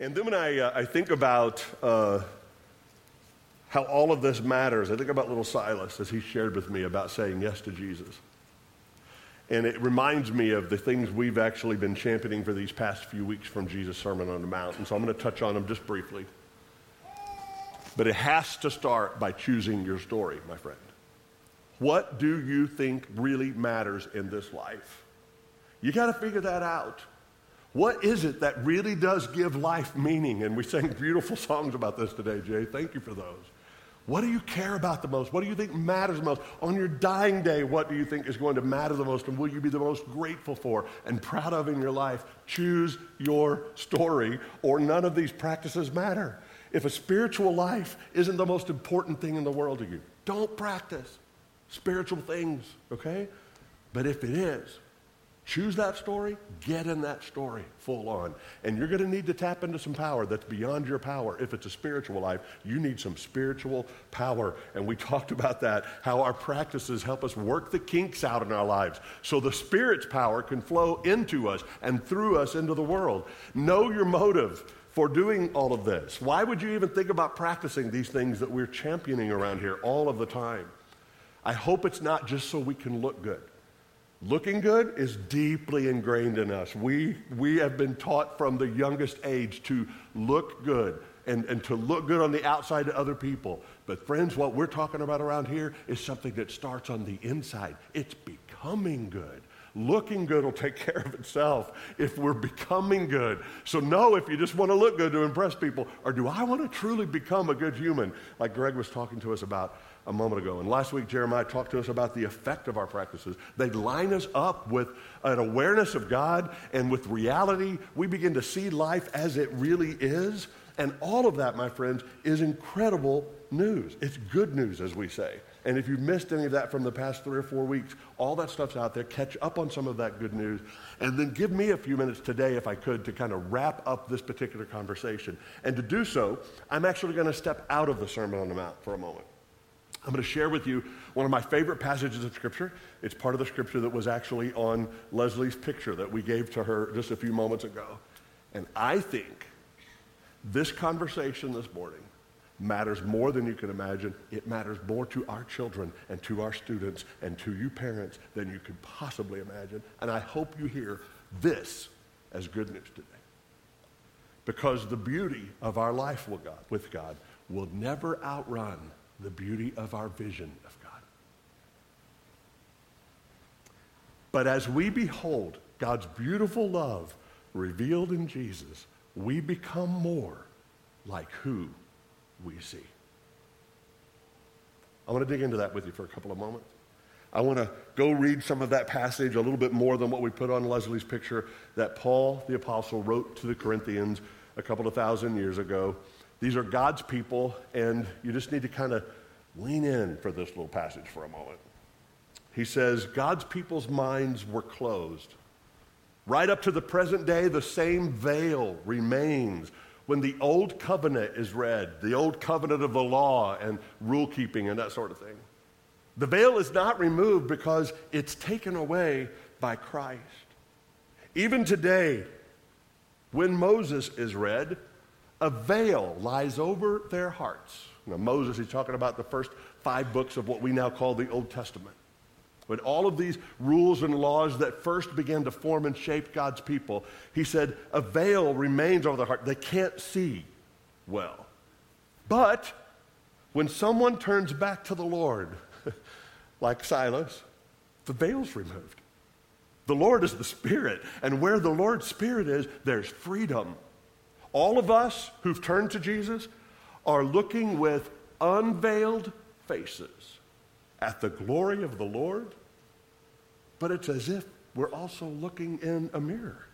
And then when I, uh, I think about uh, how all of this matters, I think about little Silas as he shared with me about saying yes to Jesus. And it reminds me of the things we've actually been championing for these past few weeks from Jesus' Sermon on the Mount. And so I'm going to touch on them just briefly. But it has to start by choosing your story, my friend. What do you think really matters in this life? You got to figure that out. What is it that really does give life meaning? And we sang beautiful songs about this today, Jay. Thank you for those. What do you care about the most? What do you think matters the most? On your dying day, what do you think is going to matter the most and will you be the most grateful for and proud of in your life? Choose your story, or none of these practices matter. If a spiritual life isn't the most important thing in the world to you, don't practice spiritual things, okay? But if it is, Choose that story, get in that story full on. And you're going to need to tap into some power that's beyond your power. If it's a spiritual life, you need some spiritual power. And we talked about that, how our practices help us work the kinks out in our lives so the Spirit's power can flow into us and through us into the world. Know your motive for doing all of this. Why would you even think about practicing these things that we're championing around here all of the time? I hope it's not just so we can look good. Looking good is deeply ingrained in us. We, we have been taught from the youngest age to look good and, and to look good on the outside to other people. But, friends, what we're talking about around here is something that starts on the inside. It's becoming good. Looking good will take care of itself if we're becoming good. So, know if you just want to look good to impress people, or do I want to truly become a good human, like Greg was talking to us about a moment ago. And last week, Jeremiah talked to us about the effect of our practices. They line us up with an awareness of God and with reality. We begin to see life as it really is. And all of that, my friends, is incredible news. It's good news, as we say. And if you've missed any of that from the past three or four weeks, all that stuff's out there. Catch up on some of that good news. And then give me a few minutes today, if I could, to kind of wrap up this particular conversation. And to do so, I'm actually going to step out of the Sermon on the Mount for a moment. I'm going to share with you one of my favorite passages of Scripture. It's part of the Scripture that was actually on Leslie's picture that we gave to her just a few moments ago. And I think this conversation this morning matters more than you can imagine. It matters more to our children and to our students and to you parents than you could possibly imagine. And I hope you hear this as good news today. Because the beauty of our life with God, will never outrun the beauty of our vision of God. But as we behold God's beautiful love revealed in Jesus, we become more like who we see. I want to dig into that with you for a couple of moments. I want to go read some of that passage a little bit more than what we put on Leslie's picture that Paul the Apostle wrote to the Corinthians a couple of thousand years ago. These are God's people, and you just need to kind of lean in for this little passage for a moment. He says, God's people's minds were closed. Right up to the present day, the same veil remains when the old covenant is read, the old covenant of the law and rule keeping and that sort of thing. The veil is not removed because it's taken away by Christ. Even today, when Moses is read, a veil lies over their hearts. Now, Moses, he's talking about the first five books of what we now call the Old Testament. When all of these rules and laws that first began to form and shape God's people, he said, a veil remains over their heart. They can't see well. But when someone turns back to the Lord, like Silas, the veil's removed. The Lord is the Spirit, and where the Lord's Spirit is, there's freedom. All of us who've turned to Jesus are looking with unveiled faces at the glory of the Lord, but it's as if we're also looking in a mirror.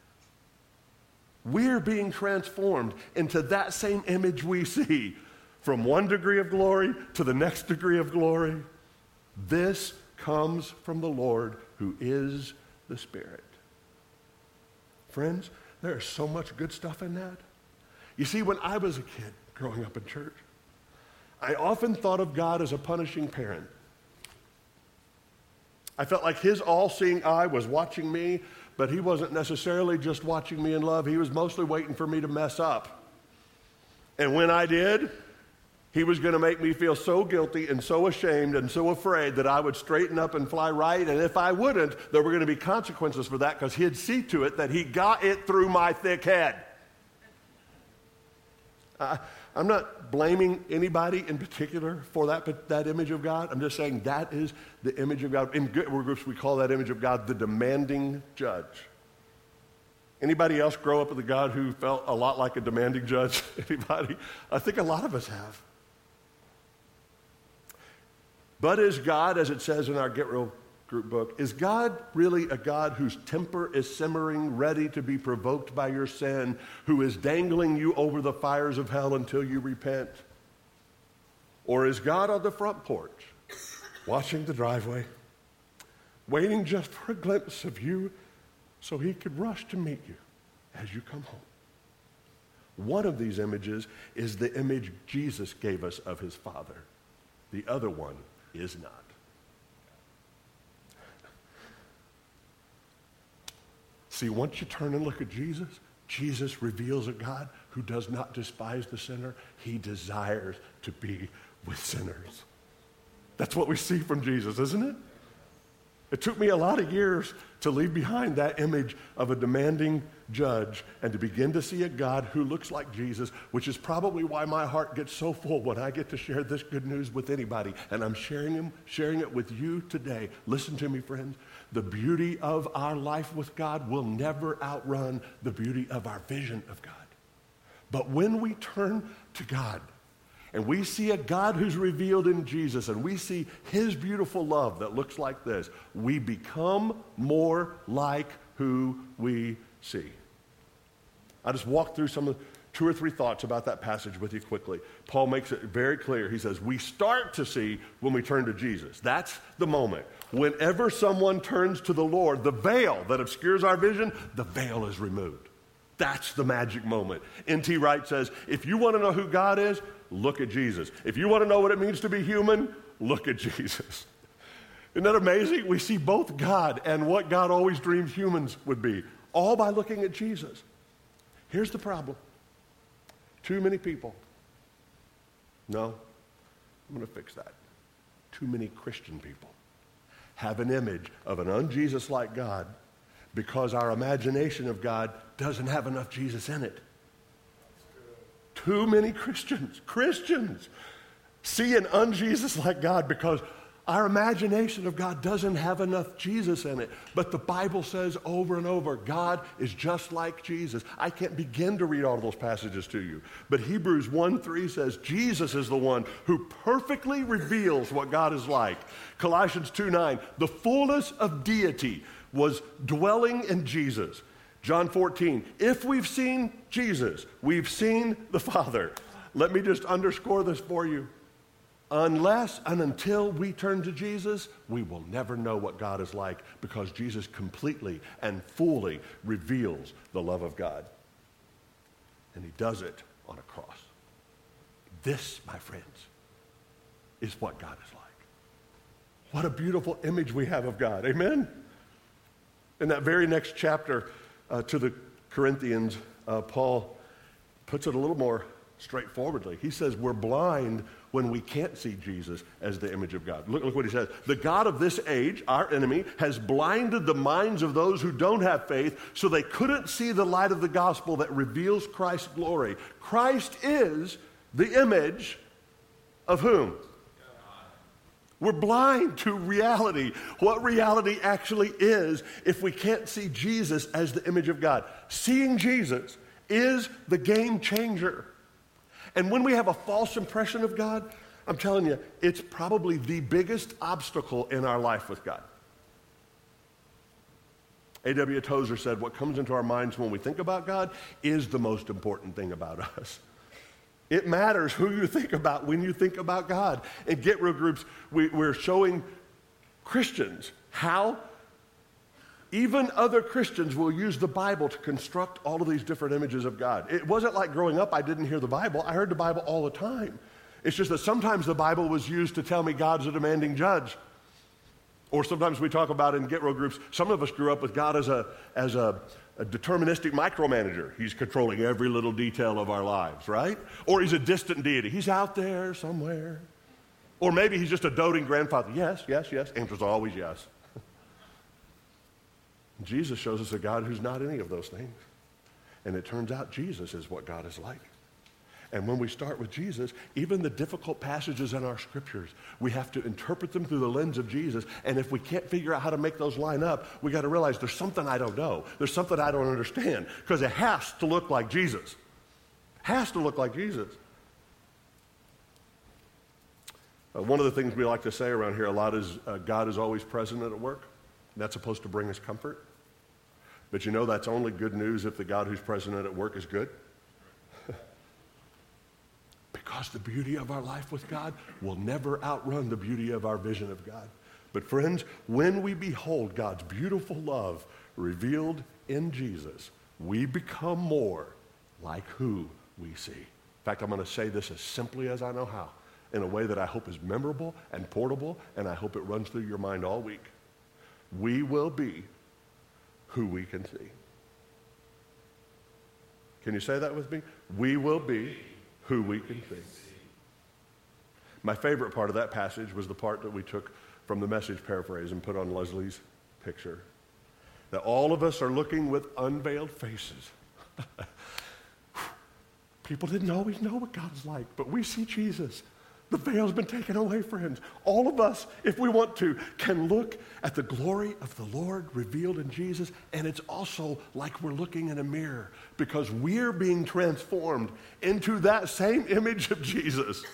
We're being transformed into that same image we see from one degree of glory to the next degree of glory. This comes from the Lord who is the Spirit. Friends, there is so much good stuff in that. You see, when I was a kid growing up in church, I often thought of God as a punishing parent. I felt like his all seeing eye was watching me, but he wasn't necessarily just watching me in love. He was mostly waiting for me to mess up And when I did, he was going to make me feel so guilty and so ashamed and so afraid that I would straighten up and fly right. And if I wouldn't, there were going to be consequences for that because he'd see to it that he got it through my thick head. Uh, I'm not blaming anybody in particular for that, that image of God. I'm just saying that is the image of God. In groups, we call that image of God the demanding judge. Anybody else grow up with a God who felt a lot like a demanding judge? Anybody? I think a lot of us have. But is God, as it says in our Get Real group book, is God really a God whose temper is simmering, ready to be provoked by your sin, who is dangling you over the fires of hell until you repent? Or is God on the front porch, watching the driveway, waiting just for a glimpse of you so he could rush to meet you as you come home? One of these images is the image Jesus gave us of his Father. The other one is not. See, once you turn and look at Jesus, Jesus reveals a God who does not despise the sinner. He desires to be with sinners. That's what we see from Jesus, isn't it? It took me a lot of years to leave behind that image of a demanding judge and to begin to see a God who looks like Jesus, which is probably why my heart gets so full when I get to share this good news with anybody. And I'm sharing, him, sharing it with you today. Listen to me, friends. The beauty of our life with God will never outrun the beauty of our vision of God. But when we turn to God, and we see a God who's revealed in Jesus, and we see his beautiful love that looks like this, we become more like who we see. I just walked through some of two or three thoughts about that passage with you quickly. Paul makes it very clear. He says, We start to see when we turn to Jesus. That's the moment. Whenever someone turns to the Lord, the veil that obscures our vision, the veil is removed. That's the magic moment. N.T. Wright says, If you want to know who God is, look at Jesus. If you want to know what it means to be human, look at Jesus. Isn't that amazing? We see both God and what God always dreamed humans would be, all by looking at Jesus. Here's the problem too many people. No, I'm going to fix that. Too many Christian people have an image of an unJesus like God because our imagination of God doesn't have enough Jesus in it. Too many Christians, Christians, see an unJesus like God because our imagination of God doesn't have enough Jesus in it. But the Bible says over and over, God is just like Jesus. I can't begin to read all of those passages to you. But Hebrews 1 3 says, Jesus is the one who perfectly reveals what God is like. Colossians 2 9, the fullness of deity was dwelling in Jesus. John 14, if we've seen Jesus, we've seen the Father. Let me just underscore this for you. Unless and until we turn to Jesus, we will never know what God is like because Jesus completely and fully reveals the love of God. And he does it on a cross. This, my friends, is what God is like. What a beautiful image we have of God. Amen? In that very next chapter uh, to the Corinthians, uh, Paul puts it a little more straightforwardly. He says, We're blind when we can't see Jesus as the image of God. Look, look what he says. The God of this age, our enemy, has blinded the minds of those who don't have faith so they couldn't see the light of the gospel that reveals Christ's glory. Christ is the image of whom? We're blind to reality, what reality actually is if we can't see Jesus as the image of God. Seeing Jesus is the game changer. And when we have a false impression of God, I'm telling you, it's probably the biggest obstacle in our life with God. A.W. Tozer said, What comes into our minds when we think about God is the most important thing about us. It matters who you think about when you think about God. In Get Real groups, we, we're showing Christians how even other Christians will use the Bible to construct all of these different images of God. It wasn't like growing up, I didn't hear the Bible. I heard the Bible all the time. It's just that sometimes the Bible was used to tell me God's a demanding judge. Or sometimes we talk about in Get Real groups, some of us grew up with God as a, as a, a deterministic micromanager. He's controlling every little detail of our lives, right? Or he's a distant deity. He's out there somewhere. Or maybe he's just a doting grandfather. Yes, yes, yes. Answer's always yes. Jesus shows us a God who's not any of those things. And it turns out Jesus is what God is like. And when we start with Jesus, even the difficult passages in our scriptures, we have to interpret them through the lens of Jesus. And if we can't figure out how to make those line up, we got to realize there's something I don't know. There's something I don't understand because it has to look like Jesus. Has to look like Jesus. Uh, one of the things we like to say around here a lot is uh, God is always present at work. That's supposed to bring us comfort. But you know that's only good news if the God who's present at work is good. because the beauty of our life with God will never outrun the beauty of our vision of God. But friends, when we behold God's beautiful love revealed in Jesus, we become more like who we see. In fact, I'm going to say this as simply as I know how, in a way that I hope is memorable and portable, and I hope it runs through your mind all week. We will be who we can see. Can you say that with me? We will be who we can see. My favorite part of that passage was the part that we took from the message paraphrase and put on Leslie's picture. That all of us are looking with unveiled faces. People didn't always know what God's like, but we see Jesus. The veil's been taken away, friends. All of us, if we want to, can look at the glory of the Lord revealed in Jesus, and it's also like we're looking in a mirror because we're being transformed into that same image of Jesus.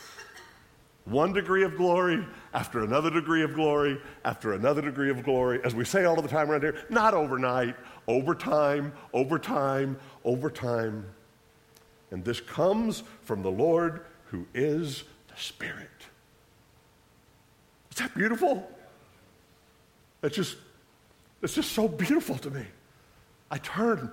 One degree of glory after another degree of glory after another degree of glory. As we say all of the time around here, not overnight, over time, over time, over time. And this comes from the Lord who is Spirit. Is that beautiful? It's just, it's just so beautiful to me. I turn,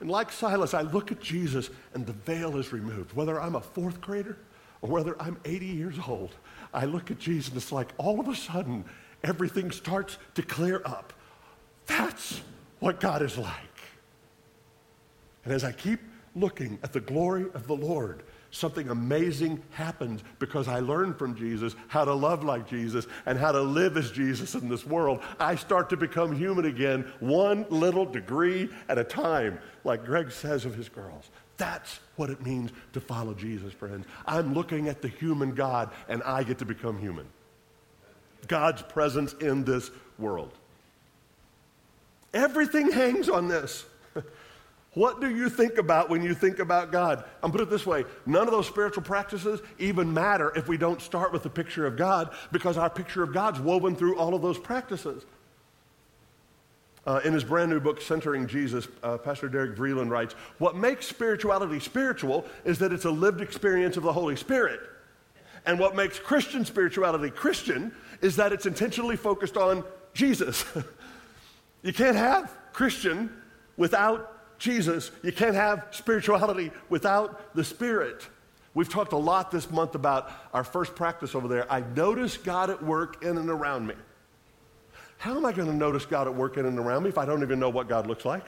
and like Silas, I look at Jesus, and the veil is removed. Whether I'm a fourth grader or whether I'm 80 years old, I look at Jesus, and it's like all of a sudden, everything starts to clear up. That's what God is like. And as I keep looking at the glory of the Lord, something amazing happens because I learned from Jesus how to love like Jesus and how to live as Jesus in this world. I start to become human again, one little degree at a time, like Greg says of his girls. That's what it means to follow Jesus, friends. I'm looking at the human God and I get to become human. God's presence in this world. Everything hangs on this. What do you think about when you think about God? I'm put it this way none of those spiritual practices even matter if we don't start with the picture of God because our picture of God's woven through all of those practices. Uh, in his brand new book, Centering Jesus, uh, Pastor Derek Vreeland writes What makes spirituality spiritual is that it's a lived experience of the Holy Spirit. And what makes Christian spirituality Christian is that it's intentionally focused on Jesus. you can't have Christian without Jesus. You can't have spirituality without the Spirit. We've talked a lot this month about our first practice over there. I notice God at work in and around me. How am I going to notice God at work in and around me if I don't even know what God looks like?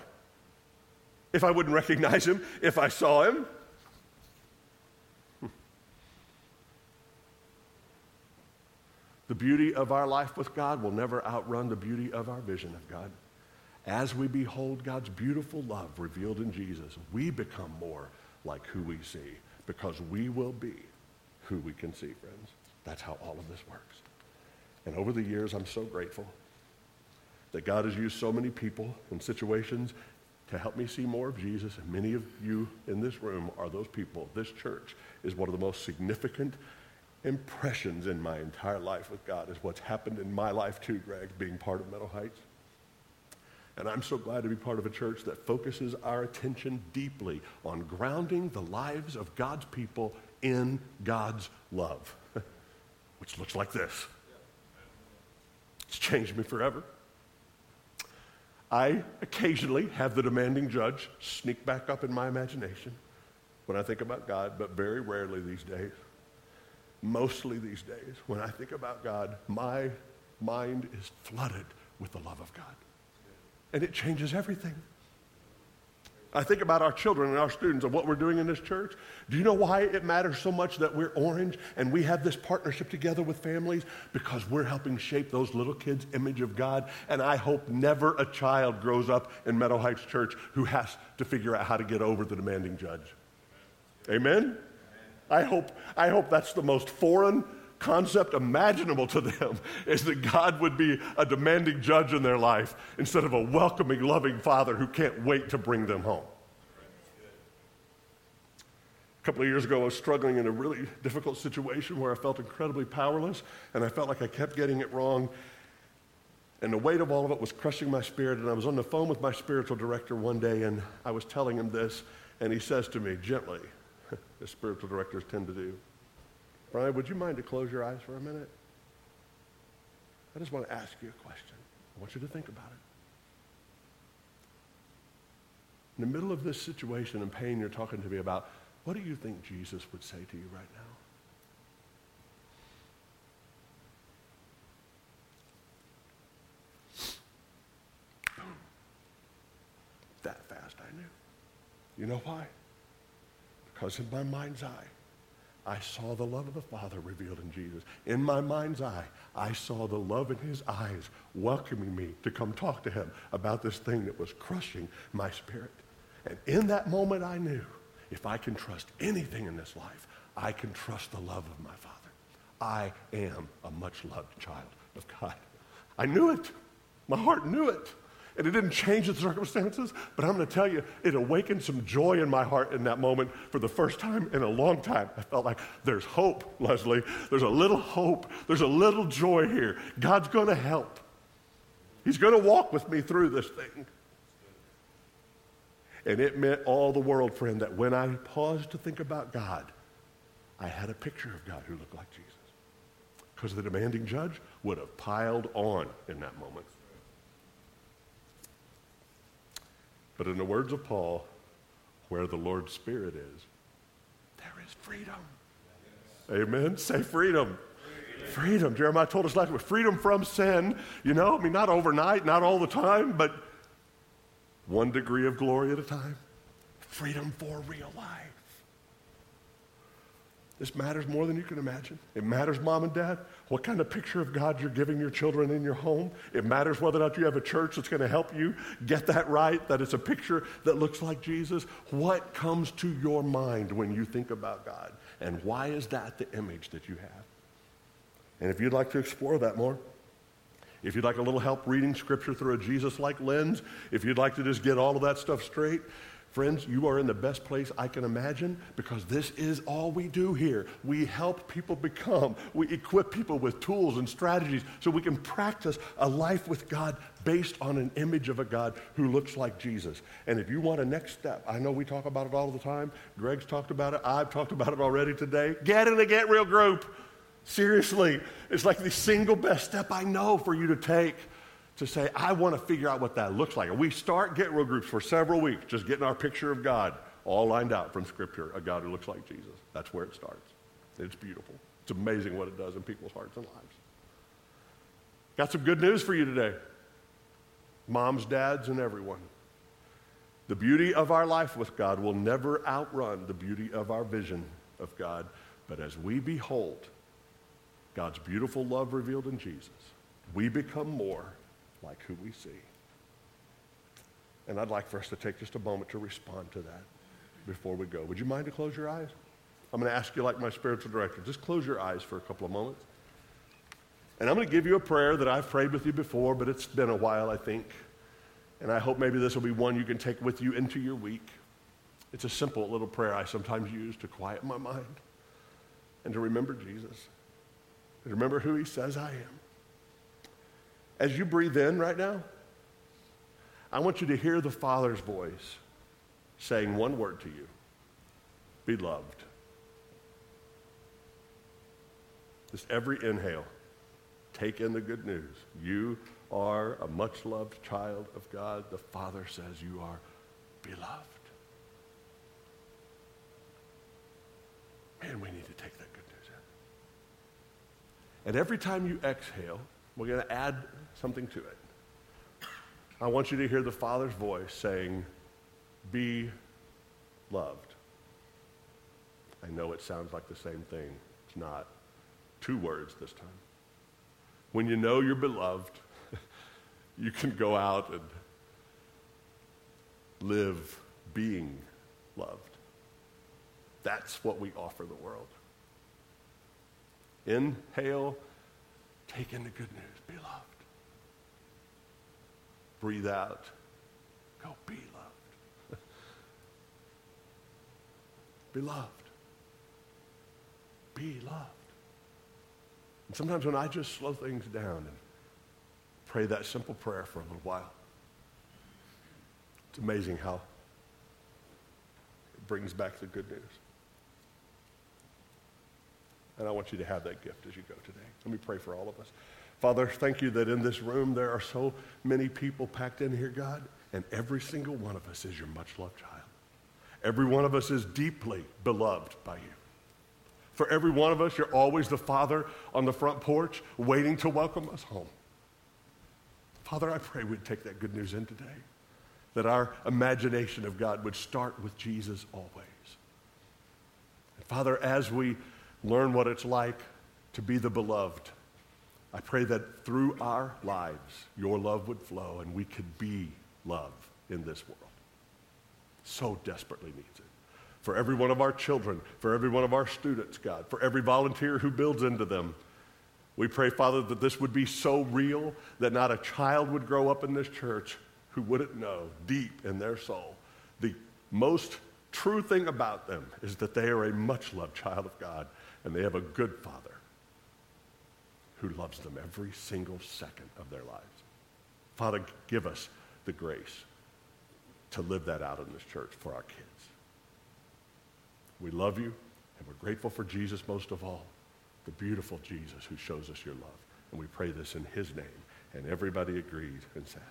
If I wouldn't recognize Him, if I saw Him? Hmm. The beauty of our life with God will never outrun the beauty of our vision of God. As we behold God's beautiful love revealed in Jesus, we become more like who we see because we will be who we can see, friends. That's how all of this works. And over the years, I'm so grateful that God has used so many people and situations to help me see more of Jesus. And many of you in this room are those people. This church is one of the most significant impressions in my entire life with God, is what's happened in my life too, Greg, being part of Meadow Heights. And I'm so glad to be part of a church that focuses our attention deeply on grounding the lives of God's people in God's love, which looks like this. It's changed me forever. I occasionally have the demanding judge sneak back up in my imagination when I think about God, but very rarely these days. Mostly these days, when I think about God, my mind is flooded with the love of God. And it changes everything. I think about our children and our students and what we're doing in this church. Do you know why it matters so much that we're orange and we have this partnership together with families? Because we're helping shape those little kids' image of God. And I hope never a child grows up in Meadow Heights Church who has to figure out how to get over the demanding judge. Amen? I hope, I hope that's the most foreign concept imaginable to them is that God would be a demanding judge in their life instead of a welcoming, loving father who can't wait to bring them home. A couple of years ago, I was struggling in a really difficult situation where I felt incredibly powerless and I felt like I kept getting it wrong. And the weight of all of it was crushing my spirit. And I was on the phone with my spiritual director one day and I was telling him this. And he says to me gently, as spiritual directors tend to do, Brian, would you mind to close your eyes for a minute? I just want to ask you a question. I want you to think about it. In the middle of this situation and pain you're talking to me about, what do you think Jesus would say to you right now? That fast, I knew. You know why? Because in my mind's eye, I saw the love of the Father revealed in Jesus. In my mind's eye, I saw the love in his eyes welcoming me to come talk to him about this thing that was crushing my spirit. And in that moment, I knew if I can trust anything in this life, I can trust the love of my Father. I am a much loved child of God. I knew it. My heart knew it. And it didn't change the circumstances, but I'm going to tell you, it awakened some joy in my heart in that moment for the first time in a long time. I felt like there's hope, Leslie. There's a little hope. There's a little joy here. God's going to help. He's going to walk with me through this thing. And it meant all the world, friend, that when I paused to think about God, I had a picture of God who looked like Jesus. Because the demanding judge would have piled on in that moment. But in the words of Paul, where the Lord's Spirit is, there is freedom. Amen. Say freedom. freedom. Freedom. Jeremiah told us last week freedom from sin. You know, I mean, not overnight, not all the time, but one degree of glory at a time. Freedom for real life. This matters more than you can imagine. It matters, mom and dad, what kind of picture of God you're giving your children in your home. It matters whether or not you have a church that's going to help you get that right, that it's a picture that looks like Jesus. What comes to your mind when you think about God? And why is that the image that you have? And if you'd like to explore that more, if you'd like a little help reading scripture through a Jesus like lens, if you'd like to just get all of that stuff straight, Friends, you are in the best place I can imagine because this is all we do here. We help people become, we equip people with tools and strategies so we can practice a life with God based on an image of a God who looks like Jesus. And if you want a next step, I know we talk about it all the time. Greg's talked about it. I've talked about it already today. Get in a Get Real group. Seriously, it's like the single best step I know for you to take to say, I want to figure out what that looks like. And we start Get Real groups for several weeks, just getting our picture of God all lined out from Scripture, a God who looks like Jesus. That's where it starts. It's beautiful. It's amazing what it does in people's hearts and lives. Got some good news for you today, moms, dads, and everyone. The beauty of our life with God will never outrun the beauty of our vision of God. But as we behold God's beautiful love revealed in Jesus, we become more like who we see. And I'd like for us to take just a moment to respond to that before we go. Would you mind to close your eyes? I'm going to ask you, like my spiritual director, just close your eyes for a couple of moments. And I'm going to give you a prayer that I've prayed with you before, but it's been a while, I think. And I hope maybe this will be one you can take with you into your week. It's a simple little prayer I sometimes use to quiet my mind and to remember Jesus, and remember who he says I am. As you breathe in right now, I want you to hear the Father's voice saying one word to you Beloved. Just every inhale, take in the good news. You are a much loved child of God. The Father says you are beloved. Man, we need to take that good news in. And every time you exhale, We're going to add something to it. I want you to hear the Father's voice saying, Be loved. I know it sounds like the same thing. It's not. Two words this time. When you know you're beloved, you can go out and live being loved. That's what we offer the world. Inhale, take in the good news, be loved. Breathe out, go be loved. Beloved. Be loved. And sometimes when I just slow things down and pray that simple prayer for a little while, it's amazing how it brings back the good news. And I want you to have that gift as you go today. Let me pray for all of us. Father, thank you that in this room there are so many people packed in here, God, and every single one of us is your much loved child. Every one of us is deeply beloved by you. For every one of us, you're always the father on the front porch waiting to welcome us home. Father, I pray we'd take that good news in today, that our imagination of God would start with Jesus always. And Father, as we learn what it's like to be the beloved, I pray that through our lives, your love would flow and we could be love in this world. So desperately needs it for every one of our children, for every one of our students, God, for every volunteer who builds into them. We pray, Father, that this would be so real that not a child would grow up in this church who wouldn't know deep in their soul the most true thing about them is that they are a much loved child of God and they have a good Father who loves them every single second of their lives. Father, give us the grace to live that out in this church for our kids. We love you, and we're grateful for Jesus most of all, the beautiful Jesus who shows us your love. And we pray this in his name. And everybody agreed and said,